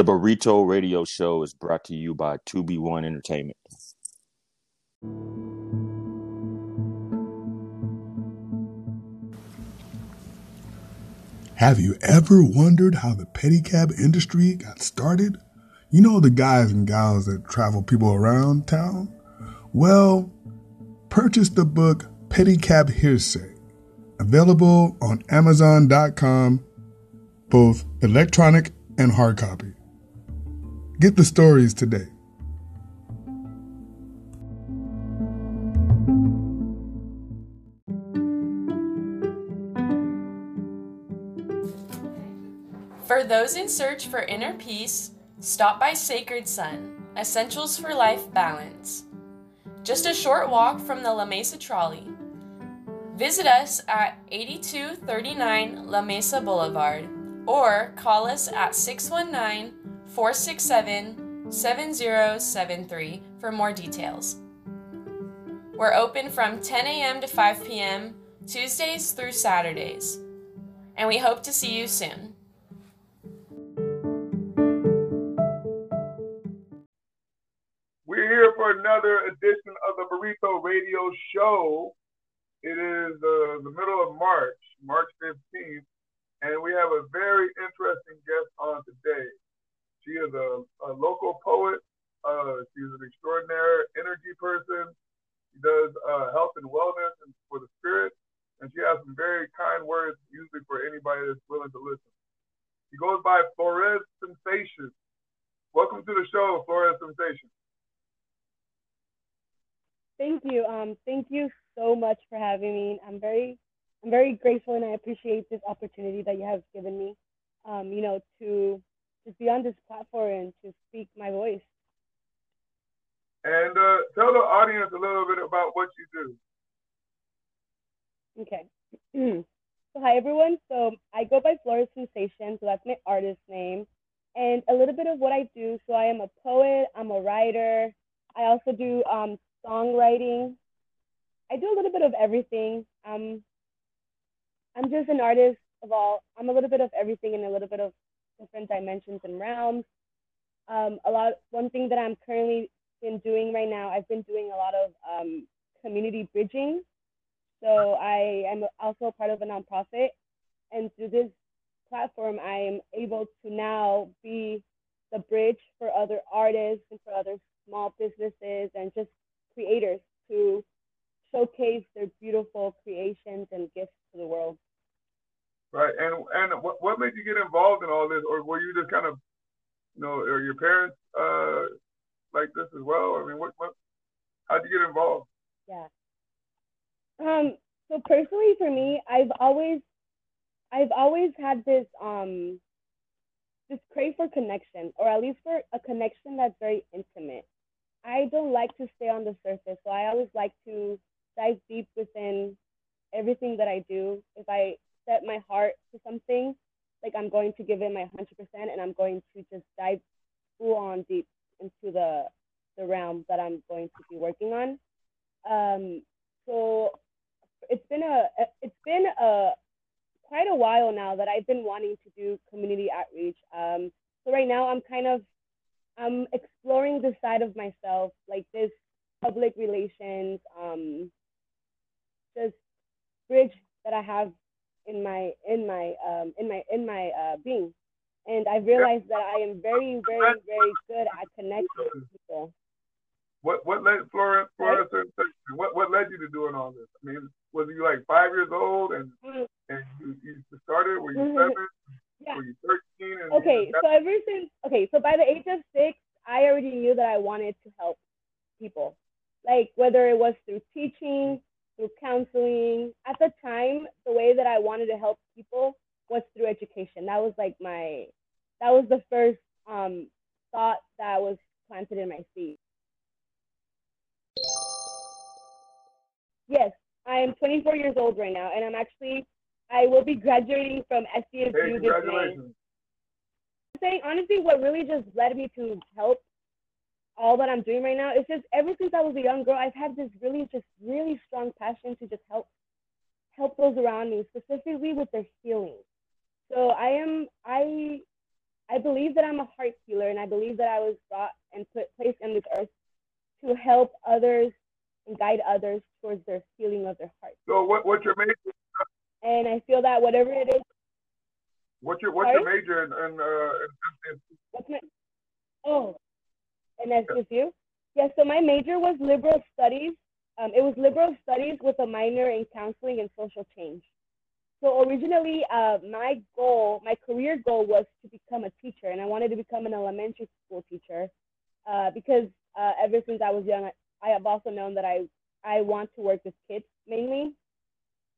The Burrito Radio Show is brought to you by 2B1 Entertainment. Have you ever wondered how the pedicab industry got started? You know the guys and gals that travel people around town? Well, purchase the book Pedicab Hearsay, available on Amazon.com, both electronic and hard copy. Get the stories today. For those in search for inner peace, stop by Sacred Sun, Essentials for Life Balance. Just a short walk from the La Mesa Trolley. Visit us at 8239 La Mesa Boulevard or call us at 619 467 7073 for more details. We're open from 10 a.m. to 5 p.m. Tuesdays through Saturdays, and we hope to see you soon. We're here for another edition of the Burrito Radio Show. It is uh, the middle of March, March 15th, and we have a very interesting guest on today. She is a, a local poet. Uh, she's an extraordinary energy person. She does uh, health and wellness and for the spirit, and she has some very kind words, usually for anybody that's willing to listen. She goes by Flores Sensation. Welcome to the show, Florescensation. Thank you. Um, thank you so much for having me. I'm very, I'm very grateful, and I appreciate this opportunity that you have given me. Um, you know, to just be on this platform and to speak my voice. And uh, tell the audience a little bit about what you do. Okay. so hi everyone. So I go by Florescensation, so that's my artist name, and a little bit of what I do. So I am a poet. I'm a writer. I also do um, songwriting. I do a little bit of everything. Um, I'm just an artist of all. I'm a little bit of everything and a little bit of different dimensions and realms. Um, a lot. One thing that I'm currently been doing right now, I've been doing a lot of um, community bridging. So I am also part of a nonprofit, and through this platform, I am able to now be the bridge for other artists and for other small businesses and just creators to showcase their beautiful creations and gifts to the world. Right, and and what, what made you get involved in all this, or were you just kind of, you know, your parents uh, like this as well? I mean, what what, how'd you get involved? Yeah. Um. So personally, for me, I've always, I've always had this um, this crave for connection, or at least for a connection that's very intimate. I don't like to stay on the surface, so I always like to dive deep within everything that I do. If I set my heart to something, like I'm going to give it my 100% and I'm going to just dive full on deep into the the realm that I'm going to be working on. Um, so it's been a it's been a quite a while now that I've been wanting to do community outreach. Um, so right now I'm kind of I'm exploring the side of myself, like this public relations, um, just bridge that I have in my in my um, in my in my uh, being, and I realized that I am very very very good at connecting with people. What what led Florence Florence what what led you to doing all this? I mean, was you like five years old and mm-hmm. and you, you started? Were you mm-hmm. seven? Yeah. Were you thirteen? okay, so ever since okay, so by the age of six, I already knew that I wanted to help people, like whether it was through teaching, through counseling. At the time, the way that I wanted to help people was through education. That was like my that was the first um, thought that was planted in my seed. Yes, I am 24 years old right now, and I'm actually I will be graduating from SDSU hey, this May. Saying honestly, what really just led me to help all that I'm doing right now is just ever since I was a young girl, I've had this really just really strong passion to just help help those around me, specifically with their healing. So I am I I believe that I'm a heart healer, and I believe that I was brought and put placed on this earth to help others and guide others towards their healing of their heart. So what what's your major? And I feel that whatever it is, What's your what's Sorry? your major in, in, uh, in, in what's my oh, and that's with you. Yeah. So my major was liberal studies. Um, it was liberal studies with a minor in counseling and social change. So originally, uh, my goal, my career goal was to become a teacher, and I wanted to become an elementary school teacher uh, because uh, ever since I was young, I, have also known that I I want to work with kids mainly.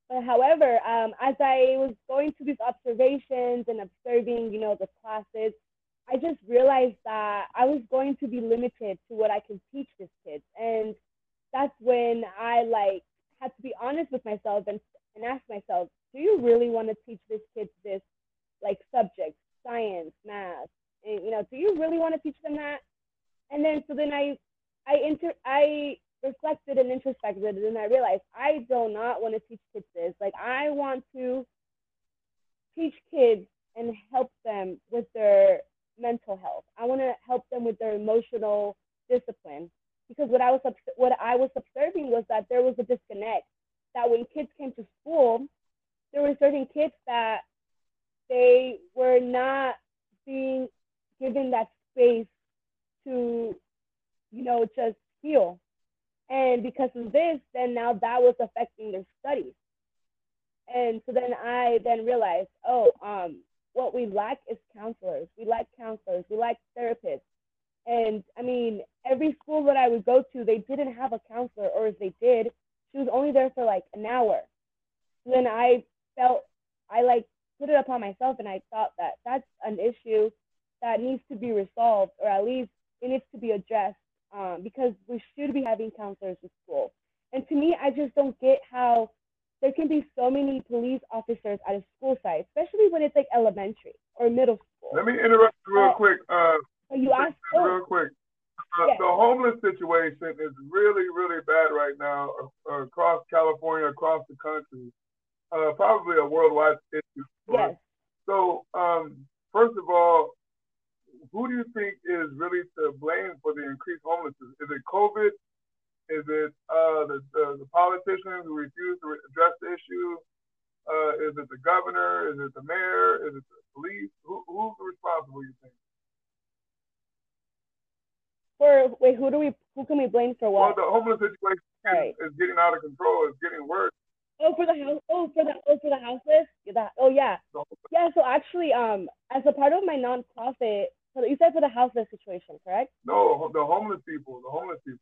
But however, um, as I was going through these observations and observing, you know, the classes, I just realized that I was going to be limited to what I can teach these kids, and that's when I like had to be honest with myself and and ask myself, do you really want to teach these kids this like subject, science, math, and you know, do you really want to teach them that? And then so then I I inter I reflected and introspected and I realized I do not want to teach kids this. Like I want to teach kids and help them with their mental health. I want to help them with their emotional discipline because what I was what I was observing was that there was a disconnect. That when kids came to school, there were certain kids that they were not being given that space to, you know, just heal. And because of this, then now that was affecting their studies. And so then I then realized, oh, um, what we lack is counselors. We lack counselors. We lack therapists. And I mean, every school that I would go to, they didn't have a counselor, or if they did, she was only there for like an hour. So then I felt I like put it upon myself, and I thought that that's an issue that needs to be resolved, or at least it needs to be addressed, um, because we should be having counselors in school. And to me, I just don't get how there can be so many police officers at a school site, especially when it's like elementary or middle school. Let me interrupt you real Oh. quick. Uh, you asked real oh, quick. Uh, Yes. The homeless situation is really, really bad right now uh, across California, across the country. Uh, probably a worldwide issue. yes. So, um, first of all, who do you think is really to blame for the increased homelessness? Is it COVID? Is it uh, the, the, the politicians who refuse to address the issue? Uh, is it the governor? Is it the mayor? Is it the police? Who, who's responsible, you think? For wait, who do we who can we blame for Well, what? the homeless situation Right. is getting out of control. It's getting worse. Oh, for the house. Oh, for the oh for the houseless. Yeah, that, oh yeah, yeah. So actually, um, as a part of my nonprofit, so you said for the houseless situation, correct? no, the homeless people, the homeless people.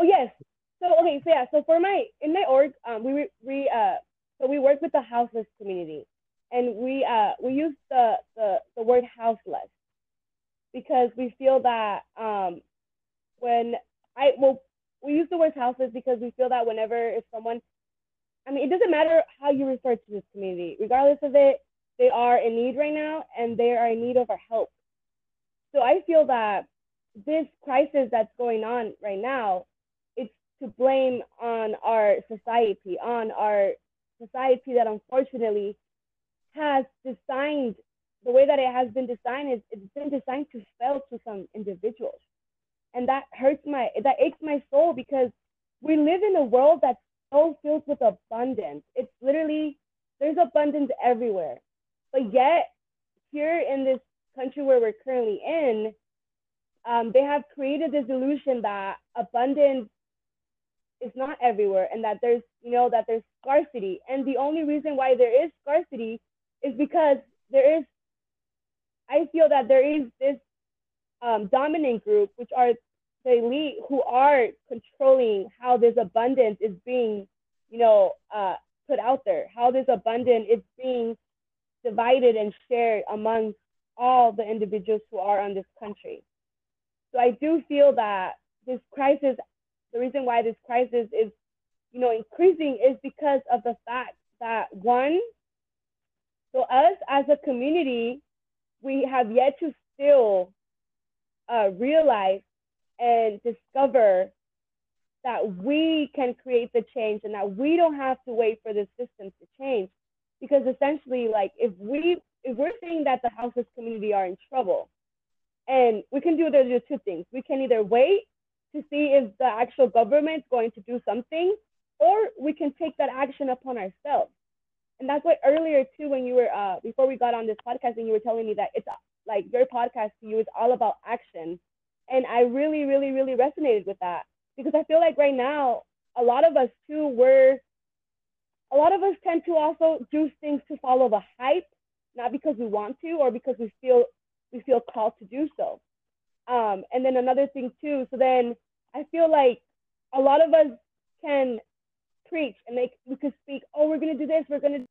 Oh yes. So okay, so yeah, so for my in my org, um, we we uh, so we work with the houseless community, and we uh we use the the the word houseless because we feel that um when I well we use the word houseless because we feel that whenever if someone I mean it doesn't matter how you refer to this community, regardless of it, they are in need right now and they are in need of our help. So I feel that this crisis that's going on right now, to blame on our society, on our society that unfortunately has designed the way that it has been designed is it's been designed to fail to some individuals. And that hurts my that aches my soul because we live in a world that's so filled with abundance. It's literally there's abundance everywhere. But yet here in this country where we're currently in, um, they have created this illusion that abundance is not everywhere and that there's you know that there's scarcity. And the only reason why there is scarcity is because there is i feel that there is this um, dominant group which are the elite who are controlling how this abundance is being you know uh, put out there how this abundance is being divided and shared among all the individuals who are on this country. So i do feel that this crisis the reason why this crisis is, you know, increasing is because of the fact that one, so us as a community, we have yet to still uh, realize and discover that we can create the change and that we don't have to wait for the system to change. Because essentially, like if we if we're saying that the houseless community are in trouble, and we can do either two things. We can either wait to see if the actual government's going to do something, or we can take that action upon ourselves. And that's why earlier too, when you were uh, before we got on this podcast, and you were telling me that it's like your podcast to you is all about action, and I really, really, really resonated with that because I feel like right now a lot of us too we're a lot of us tend to also do things to follow the hype, not because we want to or because we feel we feel called to do so. Um, and then another thing too, so then I feel like a lot of us can preach and they we could speak, oh, we're gonna do this, we're gonna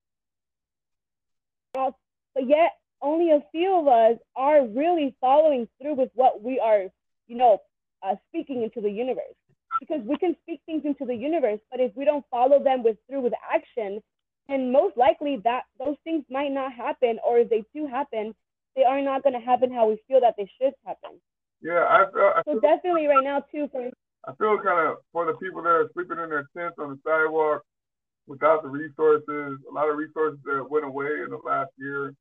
but yet only a few of us are really following through with what we are, you know, uh, speaking into the universe because we can speak things into the universe, but if we don't follow them with through with action, then most likely that those things might not happen, or if they do happen, they are not going to happen how we feel that they should happen. Yeah, I feel. I so definitely right now too. For I feel kind of for the people that are sleeping in their tents on the sidewalk without the resources. A lot of resources that went away in the last year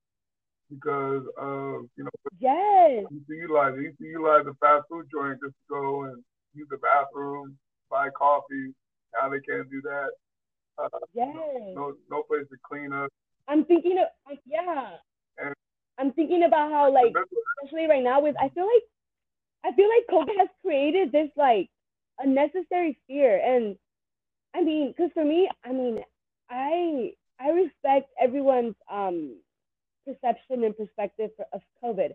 because of you know. Yes. You to utilize you used to utilize the fast food joint just to go and use the bathroom, buy coffee. Now they can't do that. Uh, yes. No, no place to clean up. I'm thinking of yeah. And I'm thinking about how like especially right now with I feel like I feel like COVID has created this like unnecessary fear and I mean because for me I mean I I respect everyone's um perception and perspective for, of COVID.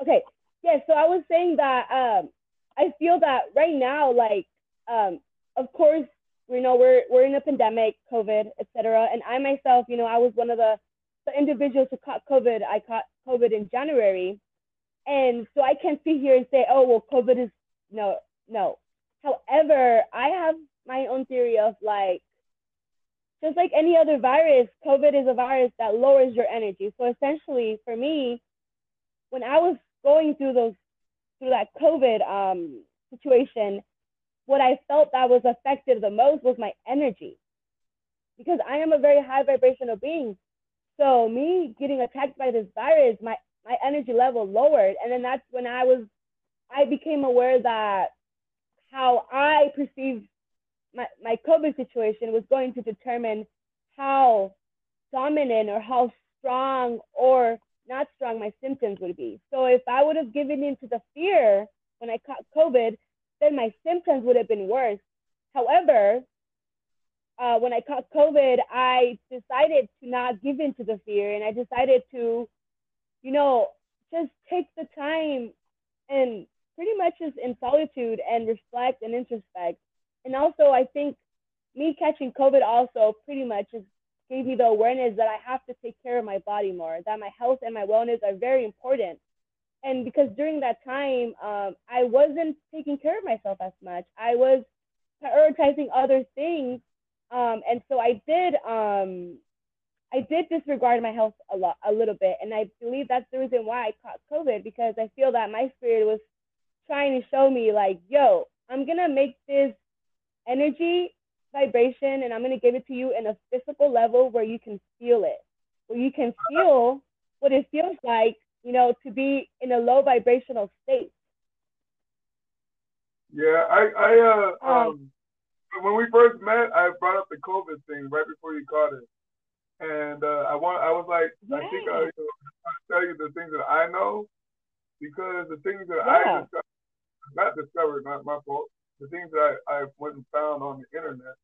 Okay, yeah. So I was saying that um I feel that right now, like, um, of course, you know, we're we're in a pandemic, COVID, etc. And I myself, you know, I was one of the the individuals who caught COVID. I caught COVID in January, and so I can't sit here and say, oh, well, COVID is no, no. However, I have my own theory of like, just like any other virus, COVID is a virus that lowers your energy. So essentially, for me, when I was going through those through that COVID um, situation, what I felt that was affected the most was my energy. Because I am a very high vibrational being. So me getting attacked by this virus, my, my energy level lowered. And then that's when I was I became aware that how I perceived my, my COVID situation was going to determine how dominant or how strong or not strong my symptoms would be. So if I would have given in to the fear when I caught COVID, then my symptoms would have been worse. However, uh, when I caught COVID, I decided to not give in to the fear and I decided to, you know, just take the time and pretty much just in solitude and reflect and introspect. And also, I think me catching COVID also pretty much is gave me the awareness that I have to take care of my body more, that my health and my wellness are very important. And because during that time, um, I wasn't taking care of myself as much. I was prioritizing other things. Um, and so I did, um, I did disregard my health a lot, a little bit. And I believe that's the reason why I caught COVID because I feel that my spirit was trying to show me like, yo, I'm going to make this energy vibration and I'm going to give it to you in a physical level where you can feel it, where you can feel what it feels like, you know, to be in a low vibrational state. Yeah, I, I, uh, um, um, when we first met, I brought up the COVID thing right before you caught it, and uh, I want, I was like, yeah. I think I, you know, tell you the things that I know, because the things that yeah. I discovered, not discovered, not my fault, the things that I, I went and found on the internet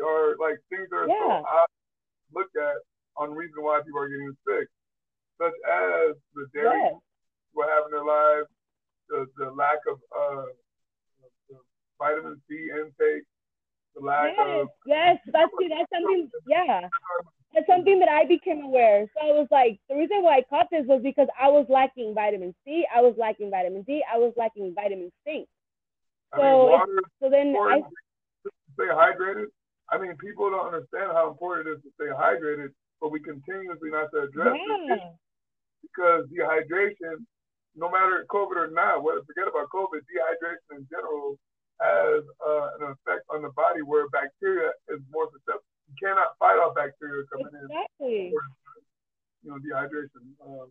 are like things that are yeah. so to look at on the reason why people are getting sick, such as the dairy yes. people having their lives, the, the lack of uh, the vitamin C intake, the lack yes, of yes, that's that's something. Yeah, that's something that I became aware. So I was like, the reason why I caught this was because I was lacking vitamin C, I was lacking vitamin D, I was lacking vitamin C. So, I mean, water so then I stay hydrated. I mean, people don't understand how important it is to stay hydrated, but we continuously not to address yeah. it because dehydration, no matter COVID or not, what forget about COVID, dehydration in general has uh, an effect on the body where bacteria is more susceptible. You cannot fight off bacteria coming exactly. in. Exactly. You know dehydration. Uh,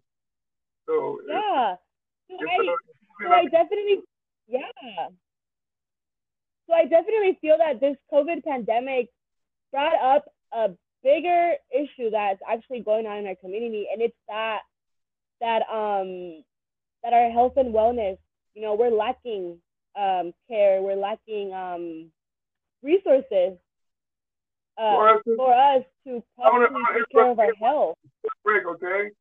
so Yeah. So I, so I definitely, yeah. So I definitely feel that this COVID pandemic brought up a bigger issue that's actually going on in our community, and it's that that um that our health and wellness, you know, we're lacking um care, we're lacking um resources uh, For us to- for us to I wanna- properly I wanna take care of our health. break, okay?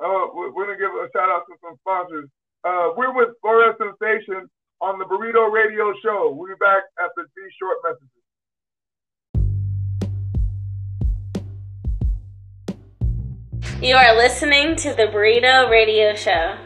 Uh, we're, we're gonna give a shout out to some sponsors. Uh, we're with Florescensation on the Burrito Radio Show. We'll be back after these short messages. You are listening to the Burrito Radio Show.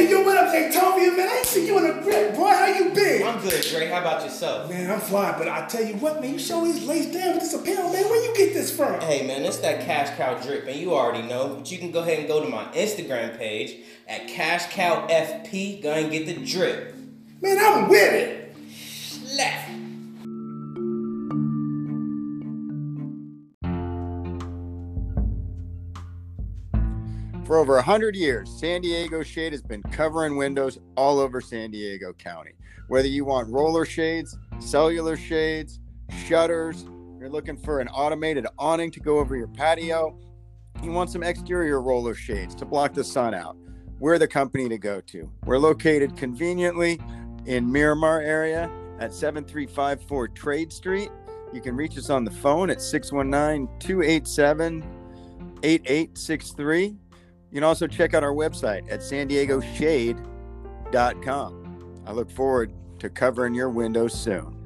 Hey, yo, what up, Zactovia, man? I ain't seen you in a grip, boy. How you been? I'm good, Dre. How about yourself? Man, I'm fly, but I tell you what, man, you show these lays down with this apparel, man. Where you get this from? Hey, man, it's that Cash Cow drip, and you already know. But you can go ahead and go to my Instagram page at Cash Cow FP. Go and get the drip. Man, I'm with it. Left. For over 100 years, San Diego Shade has been covering windows all over San Diego County. Whether you want roller shades, cellular shades, shutters, you're looking for an automated awning to go over your patio, you want some exterior roller shades to block the sun out, we're the company to go to. We're located conveniently in Miramar area at 7354 Trade Street. You can reach us on the phone at 619 287 8863. You can also check out our website at san diego shade.com. I look forward to covering your windows soon.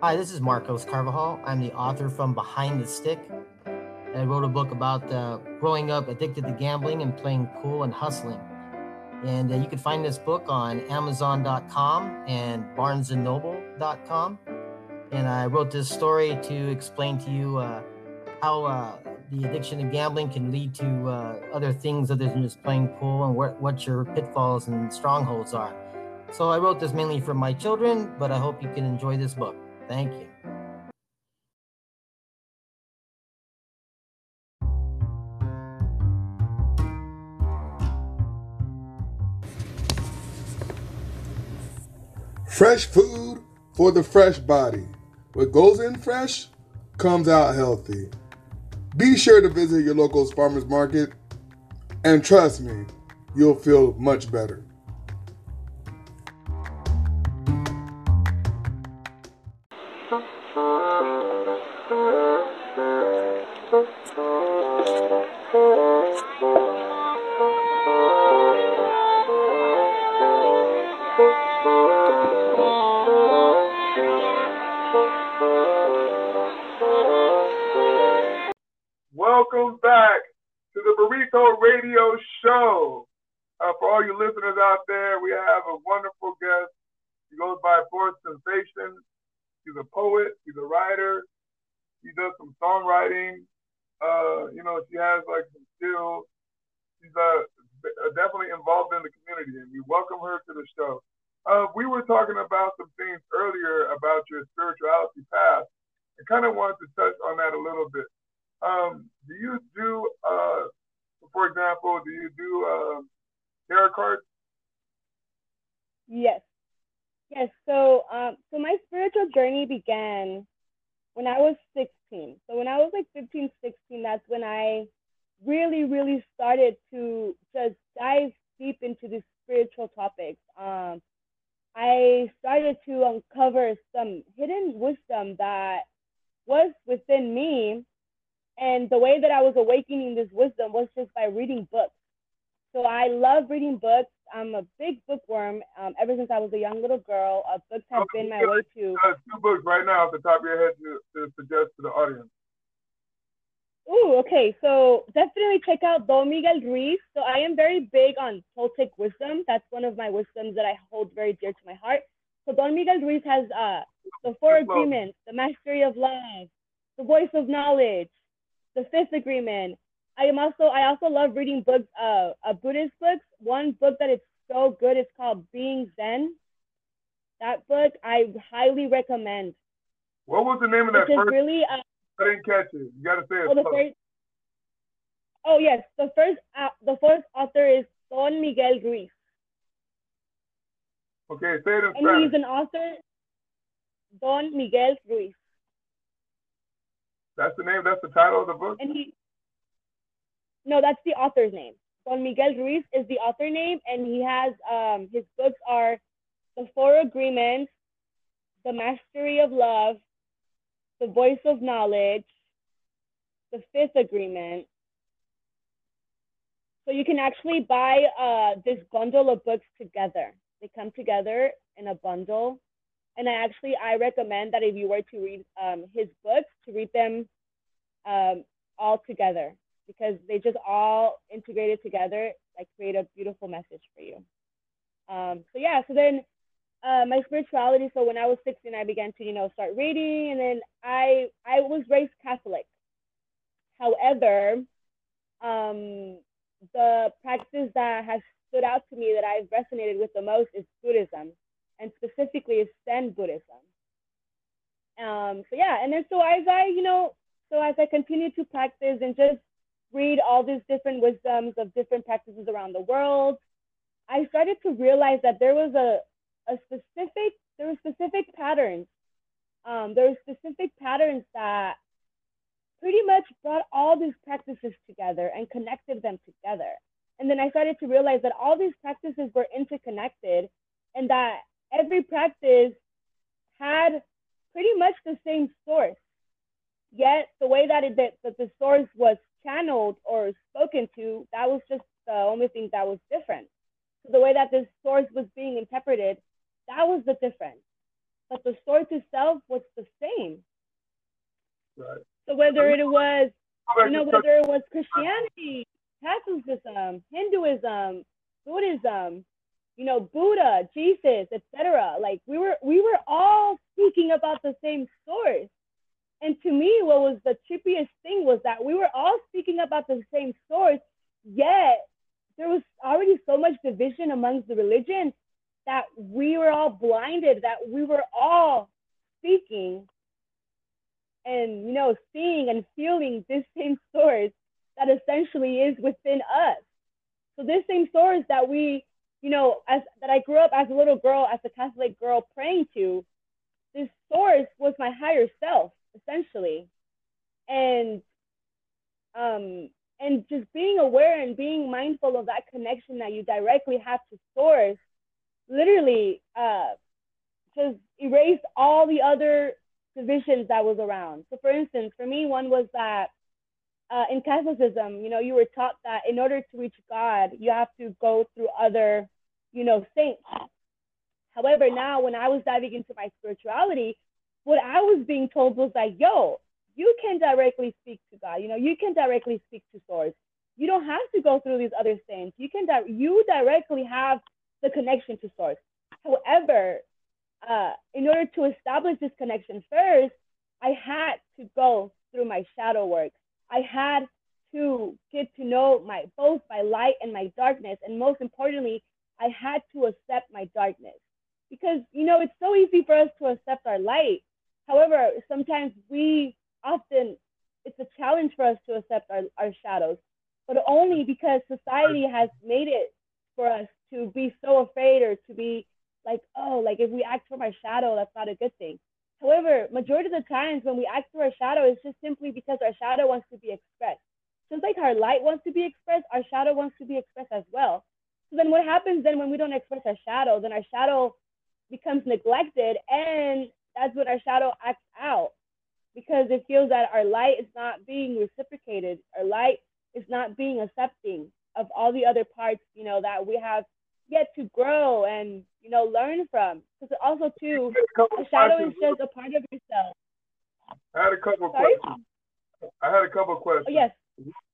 Hi, this is Marcos Carvajal. I'm the author from Behind the Stick. I wrote a book about uh, growing up addicted to gambling and playing pool and hustling. And uh, you can find this book on Amazon.com and BarnesandNoble.com. And I wrote this story to explain to you uh, how uh, the addiction to gambling can lead to uh, other things other than just playing pool and what, what your pitfalls and strongholds are. So I wrote this mainly for my children, but I hope you can enjoy this book. Thank you. Fresh food for the fresh body. What goes in fresh comes out healthy. Be sure to visit your local farmers market and trust me, you'll feel much better. Was 16. So when I was like 15, 16, that's when I really, really started to just dive deep into these spiritual topics. Um, I started to uncover some hidden wisdom that was within me. And the way that I was awakening this wisdom was just by reading books. So I love reading books. I'm a big bookworm. Um, ever since I was a young little girl, uh, books have been my way to. Uh, two books right now off the top of your head to, to suggest to the audience. Ooh, okay. So definitely check out Don Miguel Ruiz. So I am very big on Toltec wisdom. That's one of my wisdoms that I hold very dear to my heart. So Don Miguel Ruiz has uh, the Four Agreements, the Mastery of Love, the Voice of Knowledge, the Fifth Agreement, I am also I also love reading books, uh, uh Buddhist books. One book that is so good is called Being Zen. That book I highly recommend. What was the name of that first? really uh, I didn't catch it. You gotta say it. oh the first. Oh yes, the first uh, the first author is Don Miguel Ruiz, Okay, say it in and Spanish. he's an author. Don Miguel Ruiz, That's the name. That's the title of the book. and he. No, that's the author's name. Don Miguel Ruiz is the author name, and he has um his books are, The Four Agreements, The Mastery of Love, The Voice of Knowledge, The Fifth Agreement. So you can actually buy uh, this bundle of books together. They come together in a bundle. And I actually, I recommend that if you were to read um, his books, to read them um, all together because they just all integrated together, like create a beautiful message for you. Um, so yeah, so then uh, my spirituality. So when I was 16, I began to, you know, start reading, and then I I was raised Catholic. However, um, the practice that has stood out to me that I've resonated with the most is Buddhism, and specifically is Zen Buddhism. Um, so yeah, and then so as I, you know, so as I continue to practice and just read all these different wisdoms of different practices around the world, I started to realize that there was a a specific there were specific patterns. Um, there were specific patterns that pretty much brought all these practices together and connected them together. And then I started to realize that all these practices were interconnected and that every practice had pretty much the same source. Yet the way that it that, that the source was channeled or spoken to, that was just the only thing that was different. So the way that this source was being interpreted, that was the difference. But the source itself was the same. Right. So whether it was, you know, whether it was Christianity, Catholicism, Hinduism, Buddhism, you know, Buddha, Jesus, etc. Like we were we were all speaking about the same source. And to me, what was the trippiest thing was that we were all speaking about the same source, yet there was already so much division amongst the religion that we were all blinded, that we were all speaking and you know seeing and feeling this same source that essentially is within us. So this same source that we you know as that i grew up as a little girl as a catholic girl praying to this source was my higher self essentially and um and just being aware and being mindful of that connection that you directly have to source literally uh just erased all the other divisions that was around. So, for instance, for me, one was that uh, in Catholicism, you know, you were taught that in order to reach God, you have to go through other, you know, saints. However, now when I was diving into my spirituality, what I was being told was like, yo, you can directly speak to God. You know, you can directly speak to Source. You don't have to go through these other things. You can, di- you directly have the connection to Source. However, uh, in order to establish this connection first, I had to go through my shadow work. I had to get to know my both my light and my darkness, and most importantly, I had to accept my darkness. Because you know it's so easy for us to accept our light. However, sometimes we often it's a challenge for us to accept our, our shadows, but only because society has made it for us to be so afraid or to be like, oh, like if we act from our shadow, that's not a good thing. However, majority of the times when we act through our shadow, it's just simply because our shadow wants to be expressed. Just like our light wants to be expressed, our shadow wants to be expressed as well. So then what happens then when we don't express our shadow, then our shadow becomes neglected and that's when our shadow acts out because it feels that our light is not being reciprocated. Our light is not being accepting of all the other parts, you know, that we have yet to grow and you know learn from. Because also too, a shadow is just a part of yourself. I had a couple of Sorry? questions. I had a couple of questions. Oh yes.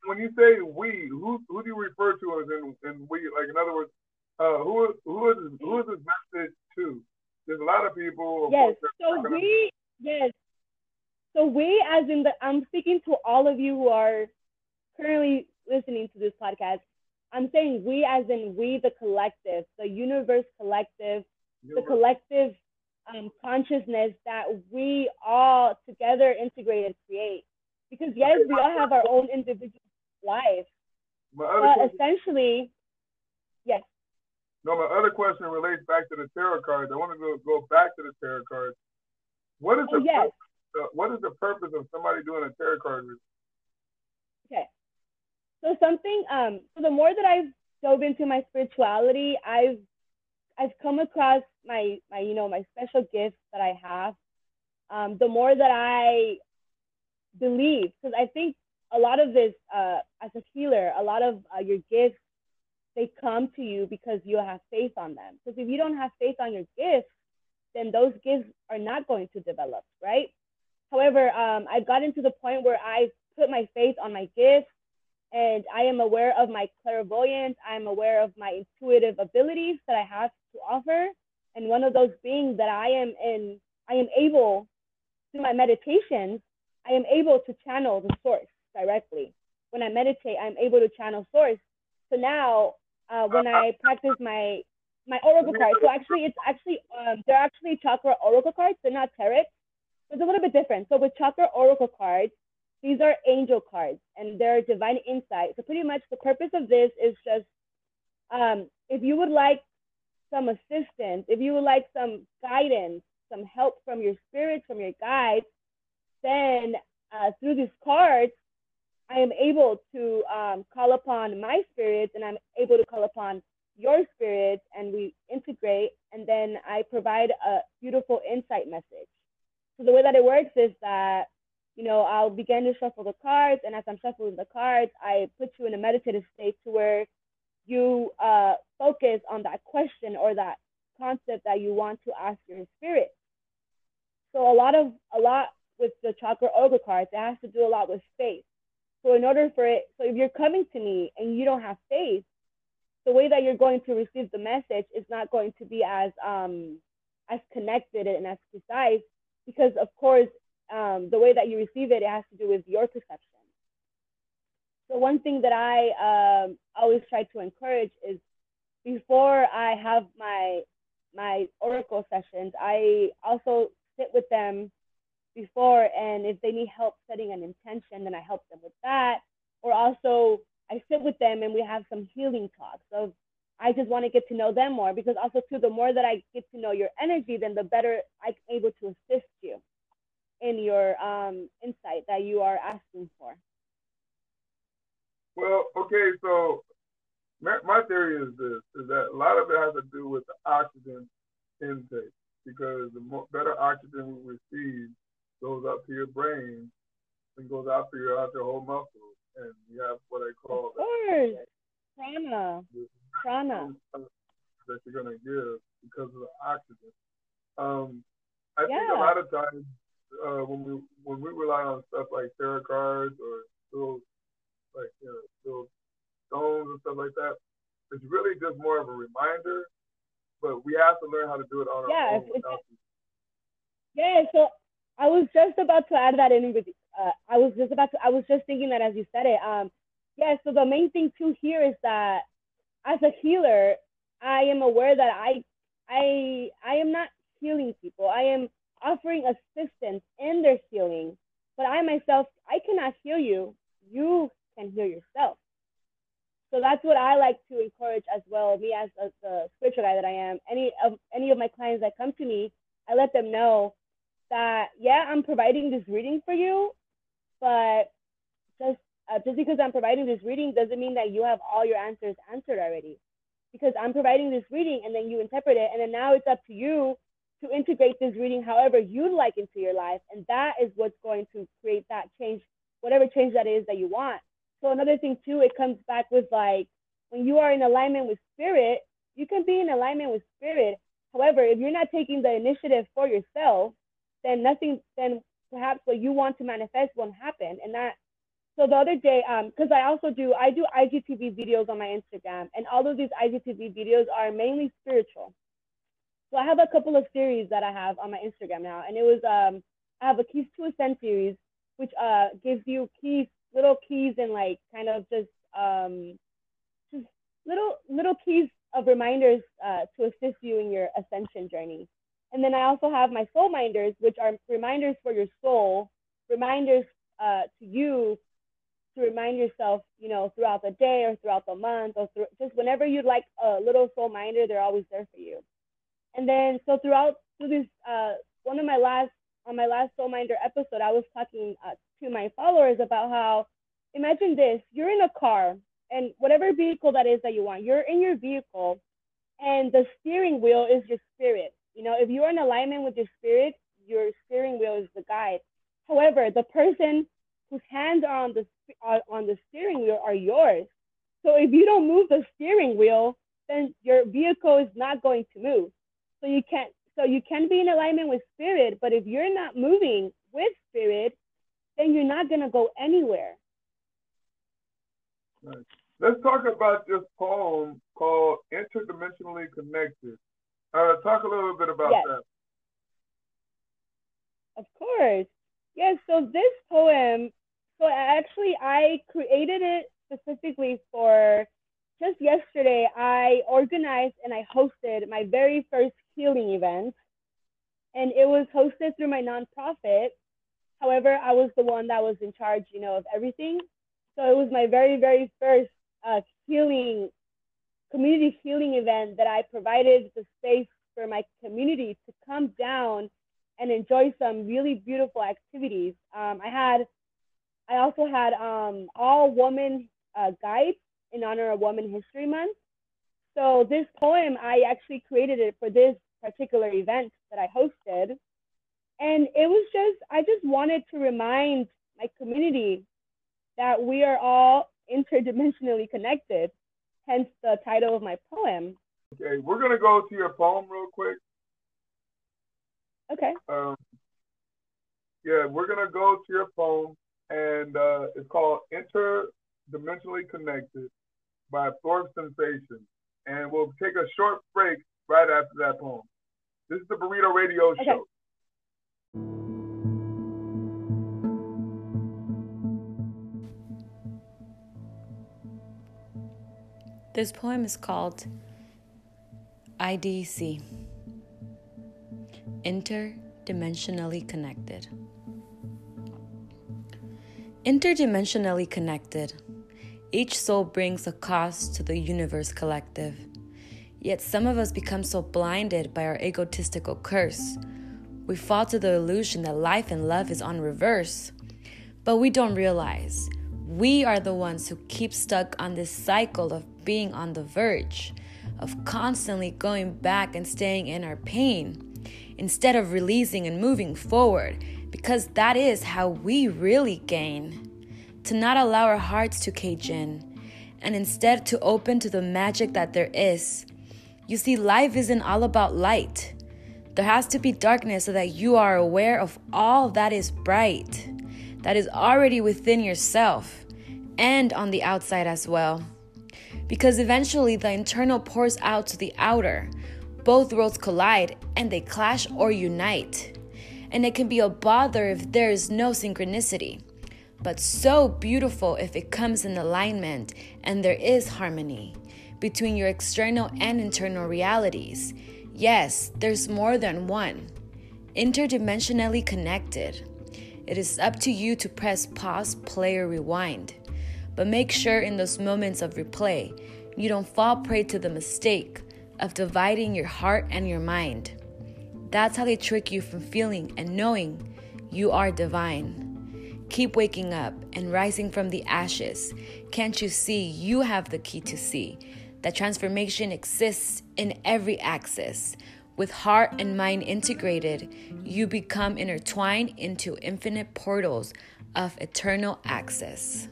When you say we, who who do you refer to as in, in we? Like in other words, uh, who who is who is this message to? There's a lot of people. Yes. So we yes. So we as in the I'm speaking to all of you who are currently listening to this podcast. I'm saying we, as in we, the collective, the universe collective, the collective um, consciousness that we all together integrated create. Because yes, we all have our own individual life, but essentially. No, my other question relates back to the tarot cards. I want to go, go back to the tarot cards. What is Oh, the yes. purpose, uh, what is the purpose of somebody doing a tarot card reading? Okay. So something um so the more that I've dove into my spirituality, I've I've come across my my you know my special gifts that I have. Um, the more that I believe, because I think a lot of this uh, as a healer, a lot of uh, your gifts they come to you because you have faith on them. Because if you don't have faith on your gifts, then those gifts are not going to develop, right? However, um, I've gotten to the point where I put my faith on my gifts and I am aware of my clairvoyance. I'm aware of my intuitive abilities that I have to offer. And one of those being that I am in, I am able, through my meditations, I am able to channel the source directly. When I meditate, I'm able to channel source. So now, uh, when I practice my my oracle cards, so actually it's actually um, they're actually chakra oracle cards. They're not tarot. It's a little bit different. So with chakra oracle cards, these are angel cards and they're divine insight. So pretty much the purpose of this is just um, if you would like some assistance, if you would like some guidance, some help from your spirits, from your guides, then uh, through these cards, I am able to um, call upon my spirits and I'm able to call upon your spirits and we integrate and then I provide a beautiful insight message. So the way that it works is that, you know, I'll begin to shuffle the cards and as I'm shuffling the cards, I put you in a meditative state to where you uh, focus on that question or that concept that you want to ask your spirit. So a lot of a lot with the chakra oracle cards, it has to do a lot with faith. So in order for it, so if you're coming to me and you don't have faith, the way that you're going to receive the message is not going to be as um as connected and as precise because of course um, the way that you receive it, it has to do with your perception. So one thing that I um, always try to encourage is before I have my my oracle sessions, I also sit with them before, and if they need help setting an intention, then I help them with that. Or also, I sit with them and we have some healing talks of I just want to get to know them more because also too, the more that I get to know your energy, then the better I'm able to assist you in your um, insight that you are asking for. Well, okay, so my, my theory is this: is that a lot of it has to do with the oxygen intake because the more, better oxygen we receive goes up to your brain and goes out to your out your whole muscles, and you have what I call Of course, prana, prana. that you're gonna give because of the oxygen. Um, I think a lot of times uh, when we when we rely on stuff like tarot cards or little like you know little stones and stuff like that, it's really just more of a reminder. But we have to learn how to do it on our own. it's- Yeah, so I was just about to add that in with uh, I was just about to I was just thinking that as you said it. Um yeah, so the main thing too here is that as a healer, I am aware that I I I am not healing people. I am offering assistance in their healing. But I myself I cannot heal you. You can heal yourself. So that's what I like to encourage as well. Me as a, the spiritual guy that I am, any of any of my clients that come to me, I let them know that yeah, I'm providing this reading for you, but just uh, just because I'm providing this reading doesn't mean that you have all your answers answered already. Because I'm providing this reading and then you interpret it, and then now it's up to you to integrate this reading however you'd like into your life, and that is what's going to create that change, whatever change that is that you want. So another thing too, it comes back with like when you are in alignment with spirit, you can be in alignment with spirit. However, if you're not taking the initiative for yourself, then nothing, then perhaps what you want to manifest won't happen. And that, so the other day, um, because I also do, I do IGTV videos on my Instagram, and all of these IGTV videos are mainly spiritual. So I have a couple of series that I have on my Instagram now, and it was, um, I have a Keys to Ascend series, which uh gives you keys, little keys, and like kind of just um, just little little keys of reminders uh, to assist you in your ascension journey. And then I also have my soul minders, which are reminders for your soul, reminders uh, to you to remind yourself, you know, throughout the day or throughout the month or through, just whenever you'd like a little soul minder, they're always there for you. And then so throughout through this, uh, one of my last on my last soul minder episode, I was talking uh, to my followers about how imagine this: you're in a car and whatever vehicle that is that you want, you're in your vehicle, and the steering wheel is your spirit. You know, if you're in alignment with your spirit, your steering wheel is the guide. However, the person whose hands are on the on the steering wheel are yours. So if you don't move the steering wheel, then your vehicle is not going to move. So you can't. So you can be in alignment with spirit, but if you're not moving with spirit, then you're not gonna go anywhere. Right. Let's talk about this poem called Interdimensionally Connected. Uh, talk a little bit about yes. that. Of course. Yes, so this poem, so actually I created it specifically for just yesterday. I organized and I hosted my very first healing event, and it was hosted through my nonprofit. However, I was the one that was in charge, you know, of everything. So it was my very, very first uh, healing, community healing event that I provided the space for my community to come down and enjoy some really beautiful activities. Um, I had, I also had um, all woman uh, guides in honor of Women History Month. So this poem, I actually created it for this particular event that I hosted. And it was just, I just wanted to remind my community that we are all interdimensionally connected, hence the title of my poem. Okay, we're to go to your poem real quick. Okay. Um, yeah, we're to go to your poem, and uh, it's called Interdimensionally Connected by Florescensation. And we'll take a short break right after that poem. This is the Burrito Radio okay. Show. This poem is called IDC Interdimensionally Connected. Interdimensionally connected, each soul brings a cost to the universe collective. Yet some of us become so blinded by our egotistical curse, we fall to the illusion that life and love is on reverse. But we don't realize we are the ones who keep stuck on this cycle of being on the verge, of constantly going back and staying in our pain, instead of releasing and moving forward, because that is how we really gain. To not allow our hearts to cage in, and instead to open to the magic that there is. You see, life isn't all about light. There has to be darkness so that you are aware of all that is bright, that is already within yourself and on the outside as well because eventually the internal pours out to the outer. Both worlds collide and they clash or unite. And it can be a bother if there is no synchronicity, but so beautiful if it comes in alignment and there is harmony between your external and internal realities. Yes, there's more than one, interdimensionally connected. It is up to you to press pause, play, or rewind. But make sure in those moments of replay, you don't fall prey to the mistake of dividing your heart and your mind. That's how they trick you from feeling and knowing you are divine. Keep waking up and rising from the ashes. Can't you see you have the key to see that transformation exists in every axis? With heart and mind integrated, you become intertwined into infinite portals of eternal access.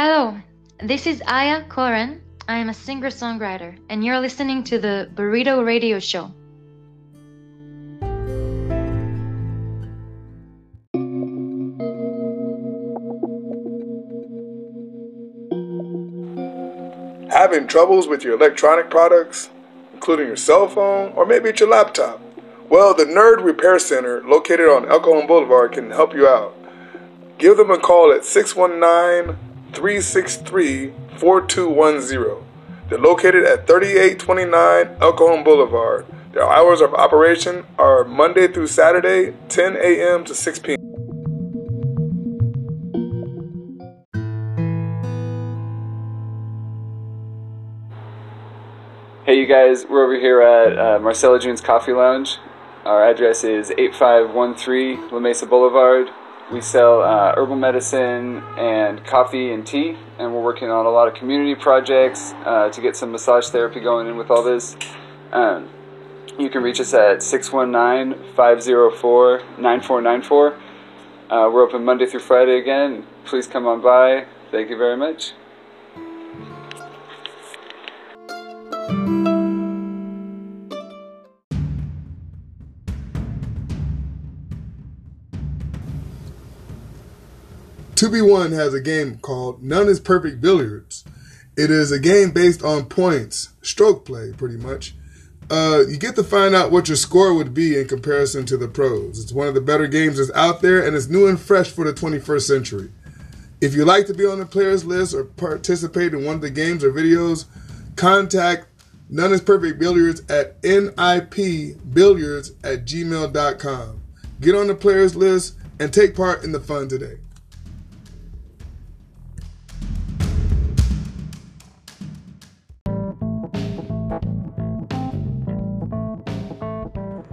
Hello, this is Aya Koren. I am a singer songwriter, and you're listening to the Burrito Radio Show. Having troubles with your electronic products, including your cell phone or maybe it's your laptop? Well, the Nerd Repair Center, located on El Cajon Boulevard, can help you out. Give them a call at 619 363 4210. They're located at 3829 El Cajon Boulevard. Their hours of operation are Monday through Saturday, 10 a.m. to 6 p.m. Hey, you guys, we're over here at uh, Marcella June's Coffee Lounge. Our address is 8513 La Mesa Boulevard. We sell uh, herbal medicine and coffee and tea, and we're working on a lot of community projects uh, to get some massage therapy going in with all this. Um, you can reach us at 619 504 9494. Uh, we're open Monday through Friday again. Please come on by. Thank you very much. Two B One has a game called None is Perfect Billiards. It is a game based on points, stroke play, pretty much. Uh, you get to find out what your score would be in comparison to the pros. It's one of the better games that's out there, and it's new and fresh for the 21st century. If you'd like to be on the players list or participate in one of the games or videos, contact None is Perfect Billiards at nipbilliards at gmail.com. Get on the players list and take part in the fun today.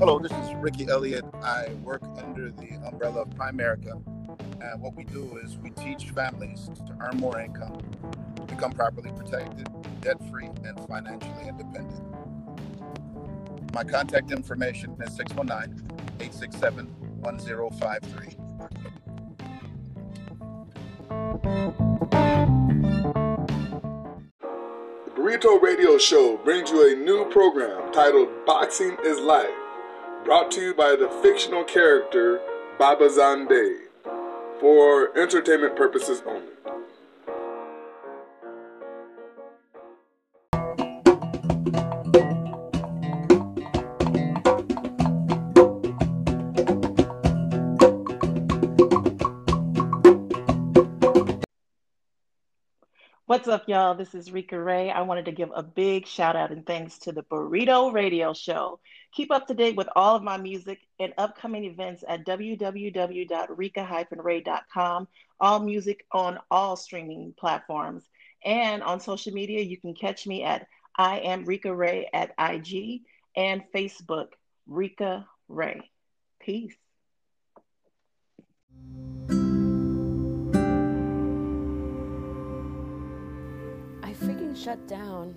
Hello, this is Ricky Elliott. I work under the umbrella of Primerica. And what we do is we teach families to earn more income, become properly protected, debt free, and financially independent. My contact information is 619 867 1053. The Burrito Radio Show brings you a new program titled Boxing is Life, brought to you by the fictional character Baba Zande for entertainment purposes only. What's up, y'all? This is Rika Ray. I wanted to give a big shout out and thanks to the Burrito Radio Show. Keep up to date with all of my music and upcoming events at www.rika-ray.com. All music on all streaming platforms. And on social media, you can catch me at I am Rika Ray at IG and Facebook, Rika Ray. Peace. I freaking shut down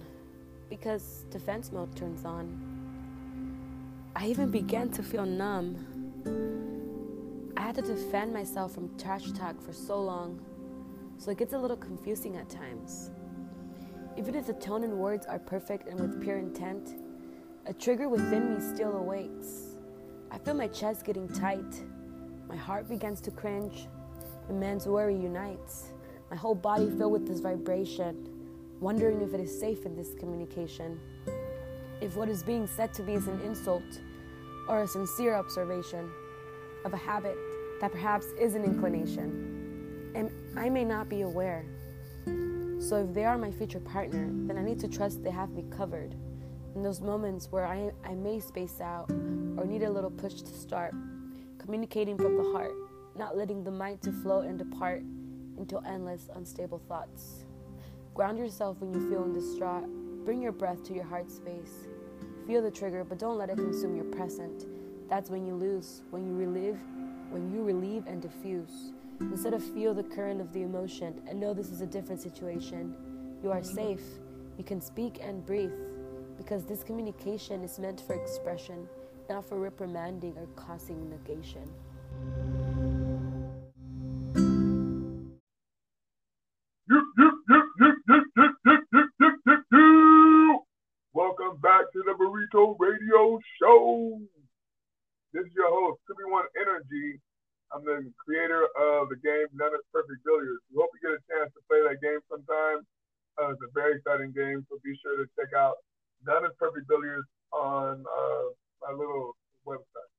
because defense mode turns on. I even began to feel numb. I had to defend myself from trash talk for so long, so it gets a little confusing at times. Even if the tone and words are perfect and with pure intent, a trigger within me still awakes. I feel my chest getting tight. My heart begins to cringe. Man's worry unites. My whole body filled with this vibration, wondering if it is safe in this communication. If what is being said to me is an insult or a sincere observation of a habit that perhaps is an inclination, and I may not be aware. So if they are my future partner, then I need to trust they have me covered in those moments where I, I may space out or need a little push to start, communicating from the heart, not letting the mind to flow and depart into endless unstable thoughts. Ground yourself when you feel in distraught. Bring your breath to your heart space. Feel the trigger, but don't let it consume your present. That's when you lose, when you relive, when you relieve and diffuse. Instead of feel the current of the emotion and know this is a different situation. You are safe. You can speak and breathe because this communication is meant for expression, not for reprimanding or causing negation. Radio Show. This is your host, 2B1 Energy. I'm the creator of the game None is Perfect Billiards. We hope you get a chance to play that game sometime. Uh, it's a very exciting game, so be sure to check out None is Perfect Billiards on uh, my little website.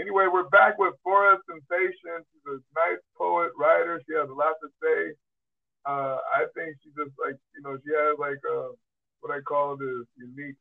Anyway, we're back with Florescensation. She's a nice poet, writer. She has a lot to say. Uh, I think she just like, you know, she has like uh, what I call this unique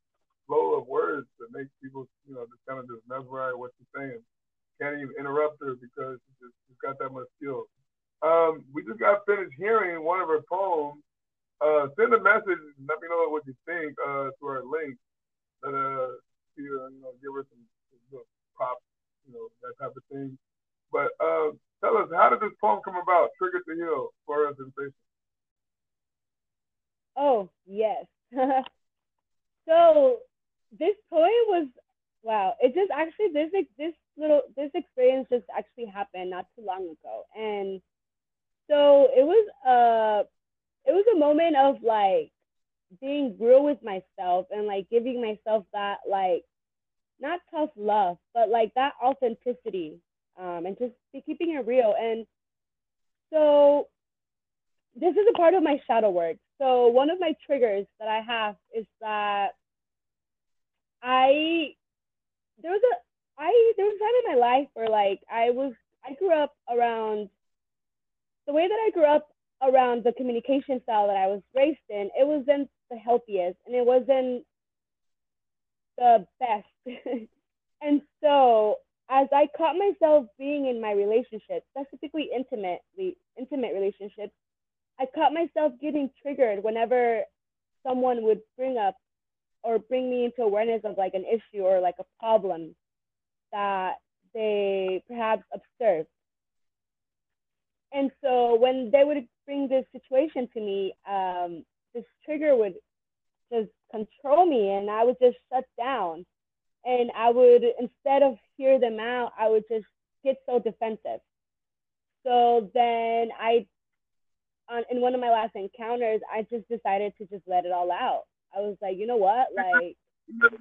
in one of my last encounters, I just decided to just let it all out. I was like, you know what? Like,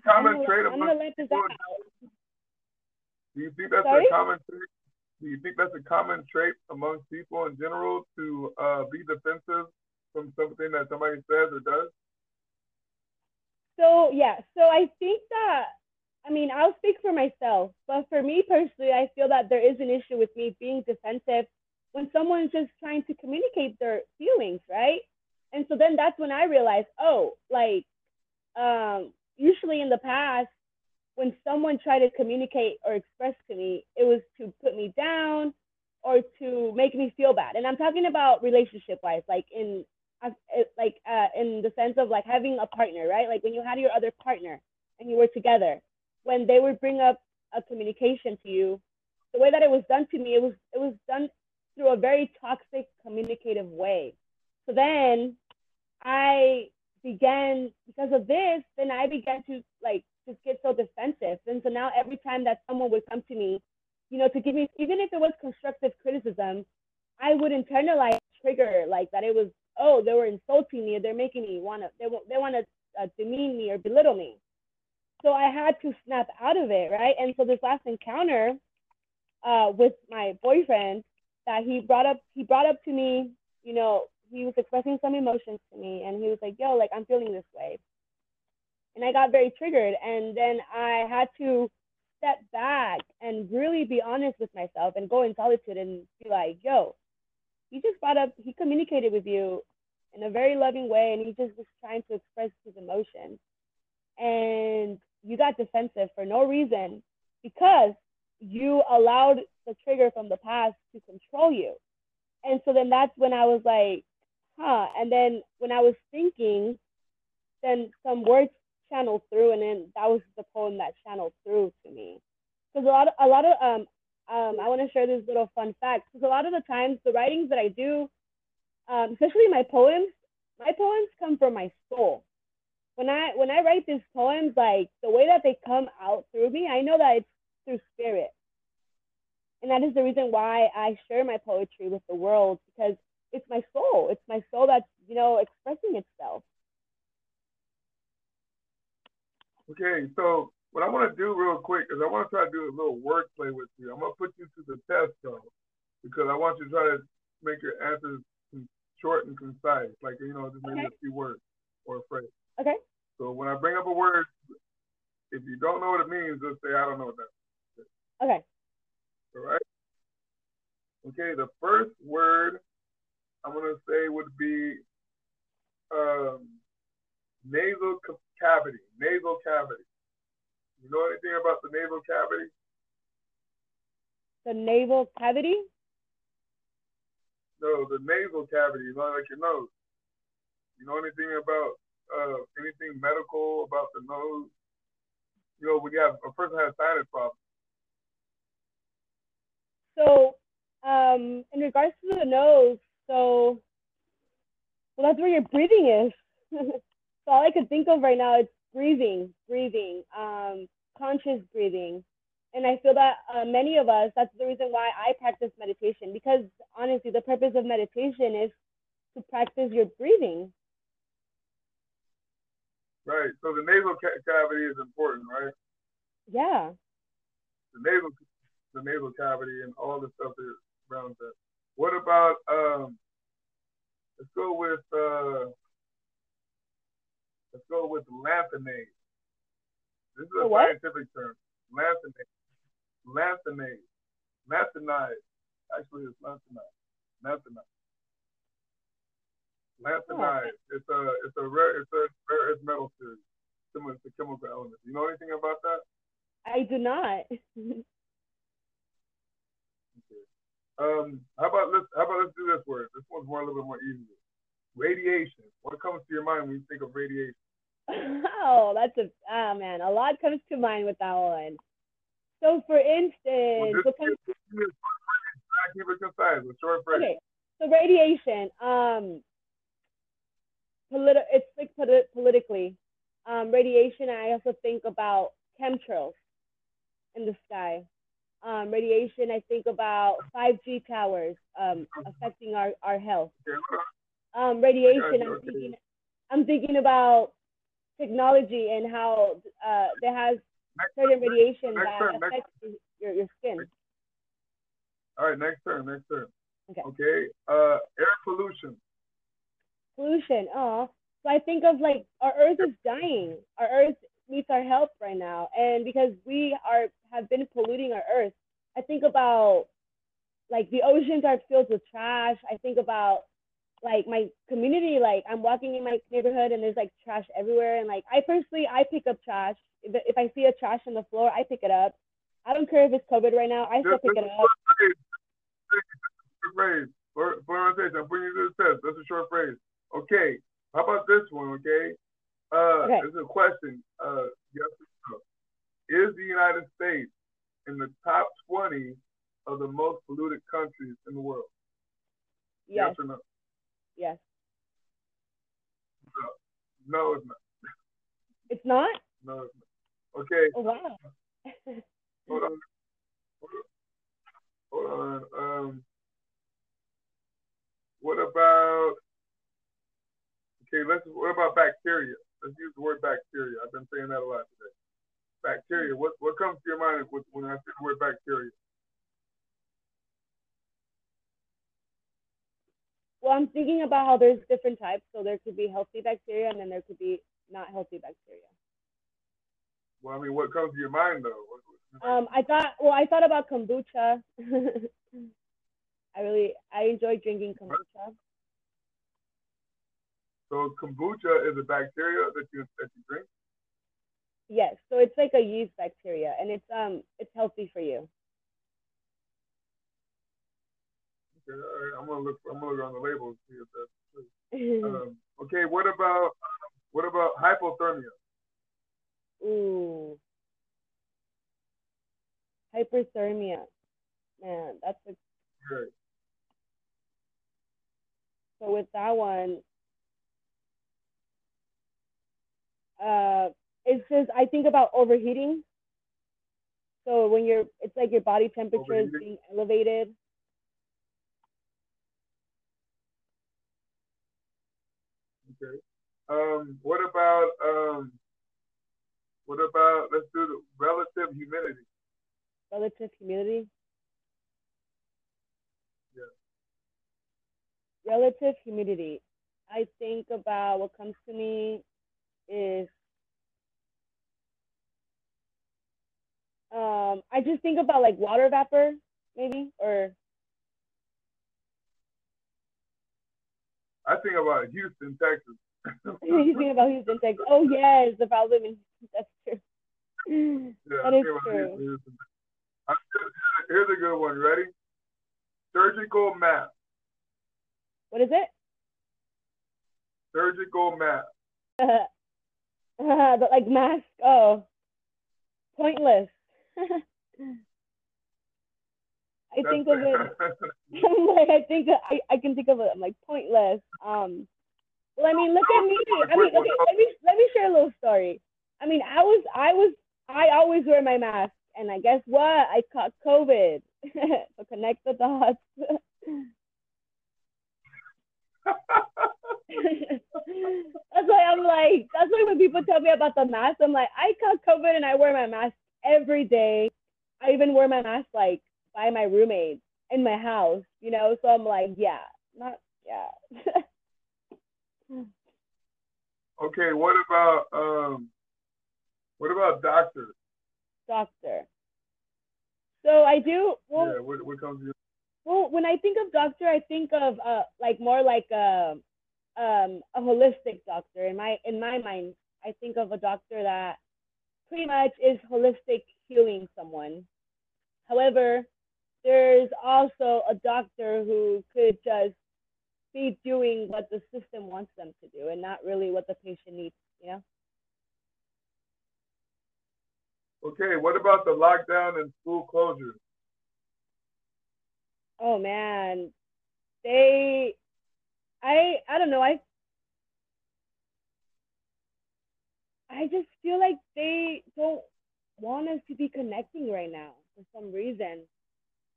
I'm gonna, I'm gonna let this out. Do you think that's Sorry? a common trait? Do you think that's a common trait amongst people in general to uh, be defensive from something that somebody says or does? So yeah, so I think that I mean I'll speak for myself, but for me personally, I feel that there is an issue with me being defensive when someone's just trying to communicate their feelings, right? And so then that's when I realized, oh, like um, usually in the past, when someone tried to communicate or express to me, it was to put me down or to make me feel bad. And I'm talking about relationship wise, like in uh, like uh, in the sense of like having a partner, right? Like when you had your other partner and you were together, when they would bring up a communication to you, the way that it was done to me, it was it was done through a very toxic communicative way. So then I began because of this, then I began to like just get so defensive. And so now every time that someone would come to me, you know, to give me even if it was constructive criticism, I would internalize trigger like that it was oh they were insulting me they're making me want to they, they want to uh, demean me or belittle me. So I had to snap out of it, right? And so this last encounter uh, with my boyfriend that he brought up he brought up to me, you know, he was expressing some emotions to me and he was like, yo, like I'm feeling this way. And I got very triggered. And then I had to step back and really be honest with myself and go in solitude and be like, yo, he just brought up, he communicated with you in a very loving way and he just was trying to express his emotions. And you got defensive for no reason because you allowed the trigger from the past to control you. And so then that's when I was like, huh. And then when I was thinking, then some words channeled through, and then that was the poem that channeled through to me. Because a lot, of, a lot of, um, um, I want to share this little fun fact. Because a lot of the times, the writings that I do, um, especially my poems, my poems come from my soul. When I when I write these poems, like the way that they come out through me, I know that it's through spirit. And that is the reason why I share my poetry with the world because it's my soul. It's my soul that's, you know, expressing itself. Okay, so what I want to do real quick is I want to try to do a little wordplay with you. I'm going to put you to the test, though, because I want you to try to make your answers short and concise, like, you know, just maybe Okay. a few words or a phrase. Okay. So when I bring up a word, if you don't know what it means, just say I don't know what that. Okay. All right. Okay. The first word I'm gonna say would be um, nasal cavity. Nasal cavity. You know anything about the nasal cavity? The naval cavity? No, the nasal cavity, like your nose. You know anything about uh, anything medical about the nose? You know, when you have a person has sinus problems. So, um, in regards to the nose, so, well, that's where your breathing is. so all I could think of right now is breathing, breathing, um, conscious breathing. And I feel that uh, many of us, that's the reason why I practice meditation, because honestly, the purpose of meditation is to practice your breathing. Right. So the nasal ca- cavity is important, right? Yeah. The nasal, the nasal cavity, and all the stuff that surrounds that. What about um? Let's go with uh. Let's go with lanthanase. This is a what? scientific term. Lanthanase. Lanthanase. Lanthanide. Actually, it's lanthanide. Lanthanide. Lanthanide. It's a it's a rare it's a rare earth metal series, similar to chemical elements. You know anything about that? I do not. Um, how about let's how about let's do this word. This one's more a little bit more easy. Radiation. What comes to your mind when you think of radiation? oh, that's a ah man. A lot comes to mind with that one. So, for instance, Well, comes- keep, it keep it concise. A short phrase. okay, so radiation. Um, politi- It's like politi- politically. Um, radiation. I also think about chemtrails in the sky. Um, radiation. I think about 5G towers um, affecting our, our health. Um, radiation. I'm thinking. I'm thinking about technology and how uh, there has certain radiation next that turn, affects your, your skin. All right, next turn, next turn. Okay. Okay. Uh, air pollution. pollution. Oh, so I think of like our Earth is dying. Our Earth needs our help right now, and because we are have been polluting our Earth, I think about like the oceans are filled with trash. I think about like my community. Like I'm walking in my neighborhood and there's like trash everywhere, and like I personally I pick up trash. If, I see a trash on the floor, I pick it up. I don't care if it's COVID right now. I still pick it up. phrase. For, for I'm putting you to the test. That's a short phrase. Okay. How about this one? Okay. Uh, Okay. This is a question. Uh, yes or no. Is the United States in the top 20 of the most polluted countries in the world? Yes, or no? yes. No. No, it's not. It's not. No, it's not. Okay. Oh wow. Hold on. Hold on. Um, what about? Okay, let's. What about bacteria? Let's use the word bacteria. I've been saying that a lot today. Bacteria. What what comes to your mind when I say the word bacteria? Well, I'm thinking about how there's different types. So there could be healthy bacteria and then there could be not healthy bacteria. Well, I mean, what comes to your mind though? What, Um, I thought, well, I thought about kombucha. I really, I enjoy drinking kombucha. So kombucha is a bacteria that you that you drink. Yes, so it's like a yeast bacteria, and it's um, it's healthy for you. Okay, all right. I'm gonna look. I'm gonna look on the label and see if that's true. um, okay, what about what about hypothermia? Ooh, hyperthermia. Man, that's a Okay. so with that one. Uh, it's just I think about overheating. So when you're, it's like your body temperature is being elevated. Okay. Um, what about um, what about let's do the relative humidity. relative humidity. Yeah. Relative humidity. I think about what comes to me is um, I just think about like water vapor, maybe, or I think about Houston, Texas. you think about Houston, Texas. Oh yes, if I live in that's true. Yeah, that is true. Houston, Houston. Here's a good one. Ready? Surgical map. What is it? Surgical map. but like mask. Oh, pointless. I think of it. Like, I think I, I can think of it. I'm like pointless. Um, well, I mean, look at me. I mean, okay, let me let me share a little story. I mean, I was I was I always wear my mask, and I guess what? I caught COVID. so connect the dots. That's why I'm like, that's why when people tell me about the mask, I'm like, I caught COVID and I wear my mask every day. I even wear my mask like by my roommate in my house, you know. So I'm like, yeah, not yeah. Okay, what about um, what about doctor? doctor. So I do well. yeah, what, what comes to your Well, when I think of doctor, I think of uh like more like a um a holistic doctor. In my in my mind, I think of a doctor that pretty much is holistic healing someone. However, there's also a doctor who could just be doing what the system wants them to do and not really what the patient needs, you know? Okay, what about the lockdown and school closures? Oh man. They I I don't know, I I just feel like they don't want us to be connecting right now for some reason.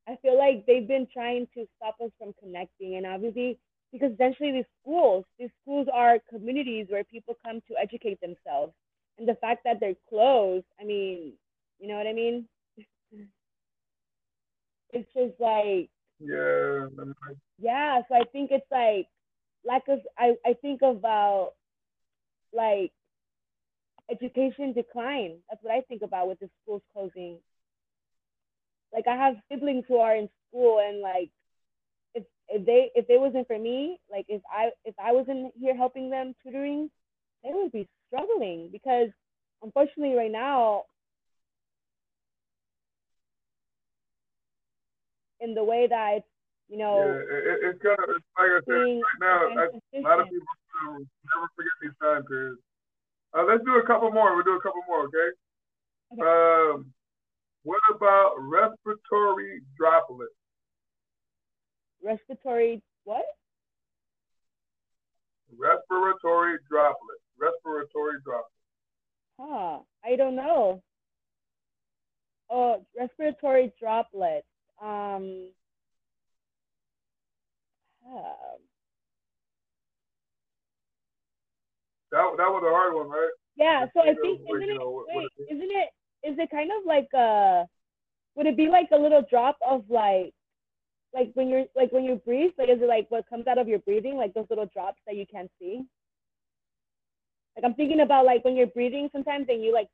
I feel like they've been trying to stop us from connecting and obviously because essentially these schools, these schools are communities where people come to educate themselves. And the fact that they're closed, I mean, you know what I mean? It's just like Yeah, yeah, so I think it's like lack of I, I think about like education decline. That's what I think about with the schools closing. Like I have siblings who are in school and like if if they if it wasn't for me, like if I if I wasn't here helping them tutoring, they would be struggling because unfortunately right now in the way that it's, you know it, it- it's kind of it's like I said right now. I, a lot of people um, never forget these time periods. Uh, let's do a couple more. We'll do a couple more, okay? Um, what about respiratory droplets? respiratory what? Respiratory droplets. Respiratory droplets. Huh. I don't know. Oh, respiratory droplets. Um. huh. That that was a hard one, right? Yeah. So I Think of, think like, isn't it? know, Wait, is. isn't it? Is it kind of like a Would it be like a little drop of like, like when you're like when you breathe? Like is it like what comes out of your breathing? Like those little drops that you can't see? Like I'm thinking about like when you're breathing sometimes and you like,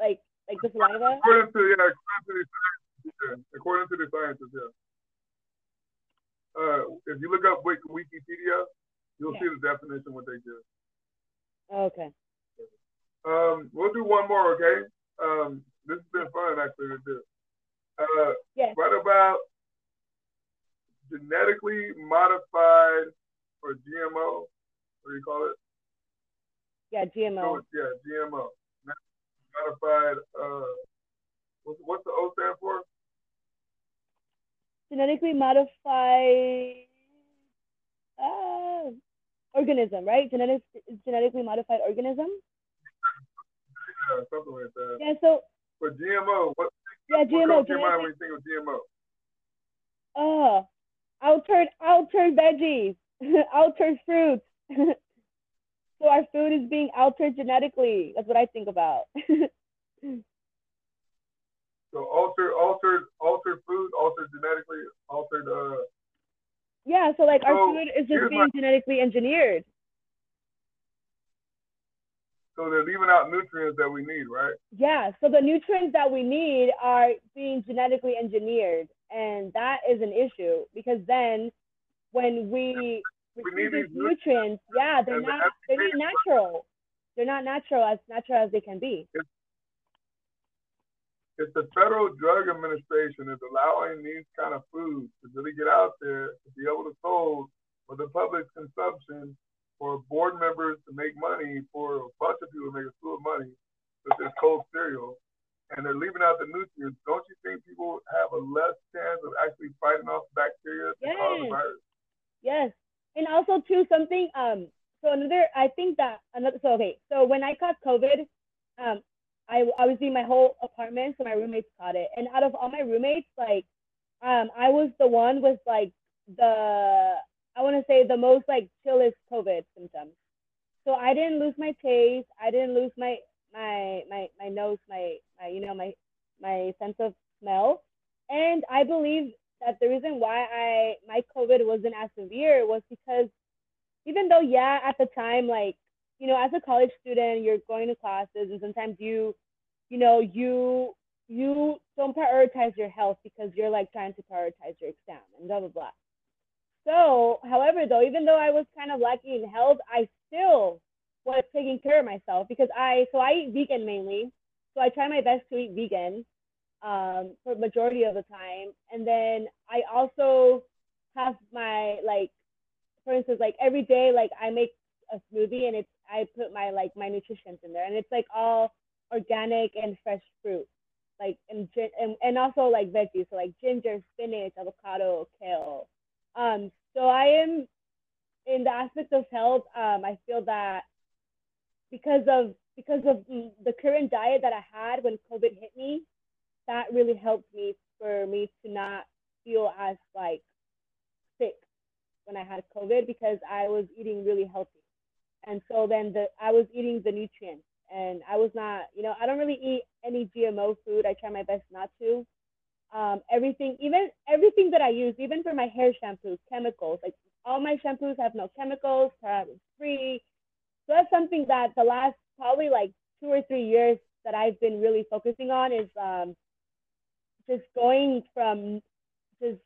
like like the saliva. According to yeah, according to the scientists, yeah. According to the scientists, yeah. Uh, if you look up Wik- Wikipedia, you'll see the definition what they give. Okay. Um, we'll do one more, okay? Um, this has been fun actually to do. Uh, Yes. what about genetically modified or GMO? What do you call it? Yeah, GMO. So, yeah, GMO. Modified. Uh, what's, the O stand for? genetically modified uh, organism, right? Genetic, genetically modified organism. Yeah, something like that. Yeah. So But GMO, what, yeah, what GMO. to your mind when you think of GMO? uh, altered, altered veggies, altered fruits. so our food is being altered genetically. That's what I think about. So altered, altered, altered food, altered genetically, altered. Uh, yeah. So like our food is just being my- genetically engineered. So they're leaving out nutrients that we need, right? Yeah, so the nutrients that we need are being genetically engineered, and that is an issue because then when we We need these nutrients. nutrients, yeah, they're not they're not natural. They're not natural as natural as they can be. If the Federal Drug Administration is allowing these kind of foods to really get out there to be able to sold for the public's consumption, for board members to make money, for a bunch of people to make a slew of money with this cold cereal, and they're leaving out the nutrients, don't you think people have a less chance of actually fighting off bacteria that cause the Yes. virus? Yes, and also too something. Um, so another, I think that another. So okay, so when I caught COVID, um, I obviously my whole apartment, so my roommates caught it, and out of all my roommates, like, um, I was the one with like the I want to say the most like chillest COVID symptoms. So I didn't lose my taste. I didn't lose my my my my nose, my my you know my my sense of smell, and I believe that the reason why I my COVID wasn't as severe was because even though yeah at the time like you know as a college student you're going to classes and sometimes you you know you you don't prioritize your health because you're like trying to prioritize your exam and blah blah blah. So, however, though, even though I was kind of lacking in health, I still was taking care of myself because I so I eat vegan mainly. So I try my best to eat vegan um, for majority of the time, and then I also have my like, for instance, like every day, like I make a smoothie and it's I put my like my nutrition in there, and it's like all organic and fresh fruit, like and and, and also like veggies, so like ginger, spinach, avocado, kale. Um, so I am in the aspect of health. Um, I feel that because of because of mm, the current diet that I had when COVID hit me, that really helped me for me to not feel as like sick when I had COVID because I was eating really healthy. And so then the I was eating the nutrients and I was not, you know, I don't really eat any GMO food. I try my best not to. Um, everything, even everything that I use, even for my hair shampoos, chemicals, like all my shampoos have no chemicals, paraben free. So that's something that the last probably like two or three years that I've been really focusing on is um, just going from just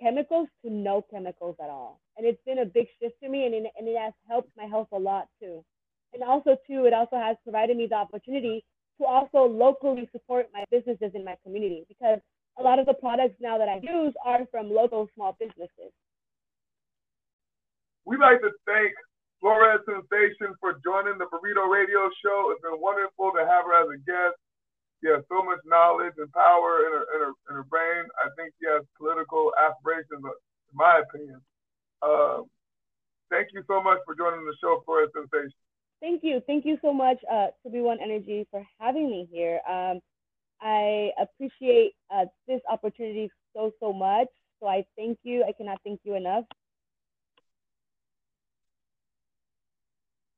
chemicals to no chemicals at all. And it's been a big shift for me and and it has helped my health a lot too. And also too, it also has provided me the opportunity to also locally support my businesses in my community because a lot of the products now that I use are from local small businesses. We'd like to thank Florescensation for joining the Burrito Radio Show. It's been wonderful to have her as a guest. She has so much knowledge and power in her, in her, in her brain. I think she has political aspirations, in my opinion. Um, thank you so much for joining the show, Florescensation. Thank you. Thank you so much uh, to Be One Energy for having me here. Um, I appreciate uh, this opportunity so, so much. So I thank you. I cannot thank you enough.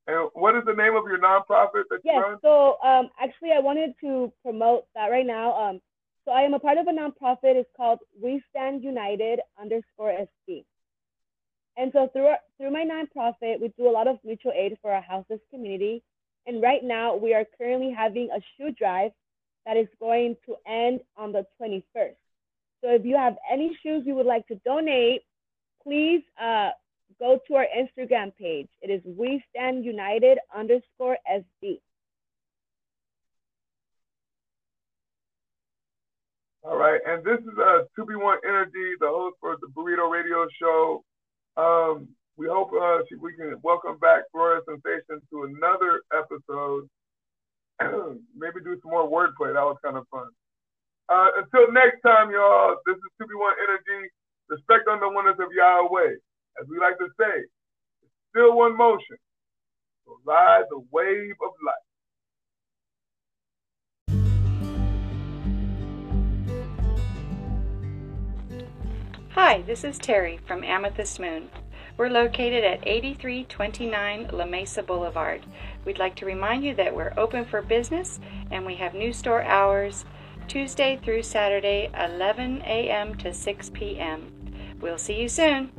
And what is the name of your nonprofit that you run? So um, actually, I wanted to promote that right now. Um, so I am a part of a nonprofit. It's called We Stand United underscore SD. And so through our, through my nonprofit, we do a lot of mutual aid for our houseless community. And right now, we are currently having a shoe drive that is going to end on the 21st. So if you have any shoes you would like to donate, please uh, go to our Instagram page. It is We Stand United underscore SD. All right, and this is uh, 2B1 Energy, the host for the Burrito Radio Show. Um, we hope uh, we can welcome back Florescensation to another episode. Maybe do some more wordplay. That was kind of fun. Uh, until next time, y'all, this is 2B1 Energy. Respect on the oneness of Yahweh. As we like to say, still one motion. So ride the wave of life. Hi, this is Terry from Amethyst Moon. We're located at 8329 La Mesa Boulevard. We'd like to remind you that we're open for business and we have new store hours Tuesday through Saturday, 11 a.m. to 6 p.m. We'll see you soon.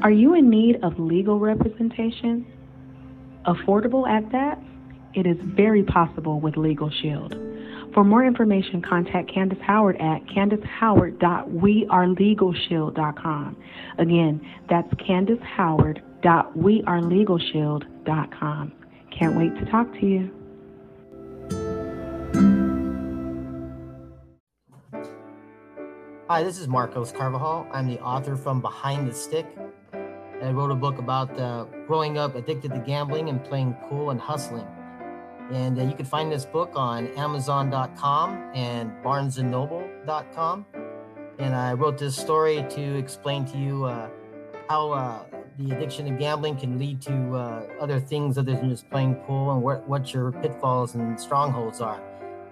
Are you in need of legal representation? Affordable at that? It is very possible with Legal Shield. For more information, contact Candace Howard at candacehoward.wearelegalshield.com. Again, that's candacehoward.wearelegalshield.com. Can't wait to talk to you. Hi, this is Marcos Carvajal. I'm the author from Behind the Stick. I wrote a book about uh, growing up addicted to gambling and playing pool and hustling. And uh, you can find this book on Amazon.com and BarnesandNoble.com. And I wrote this story to explain to you uh, how uh, the addiction to gambling can lead to uh, other things other than just playing pool and what, what your pitfalls and strongholds are.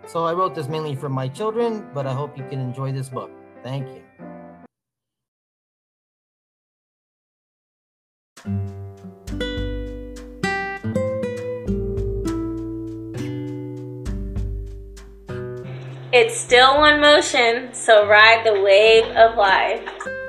So I wrote this mainly for my children, but I hope you can enjoy this book. Thank you. It's still one motion, so ride the wave of life.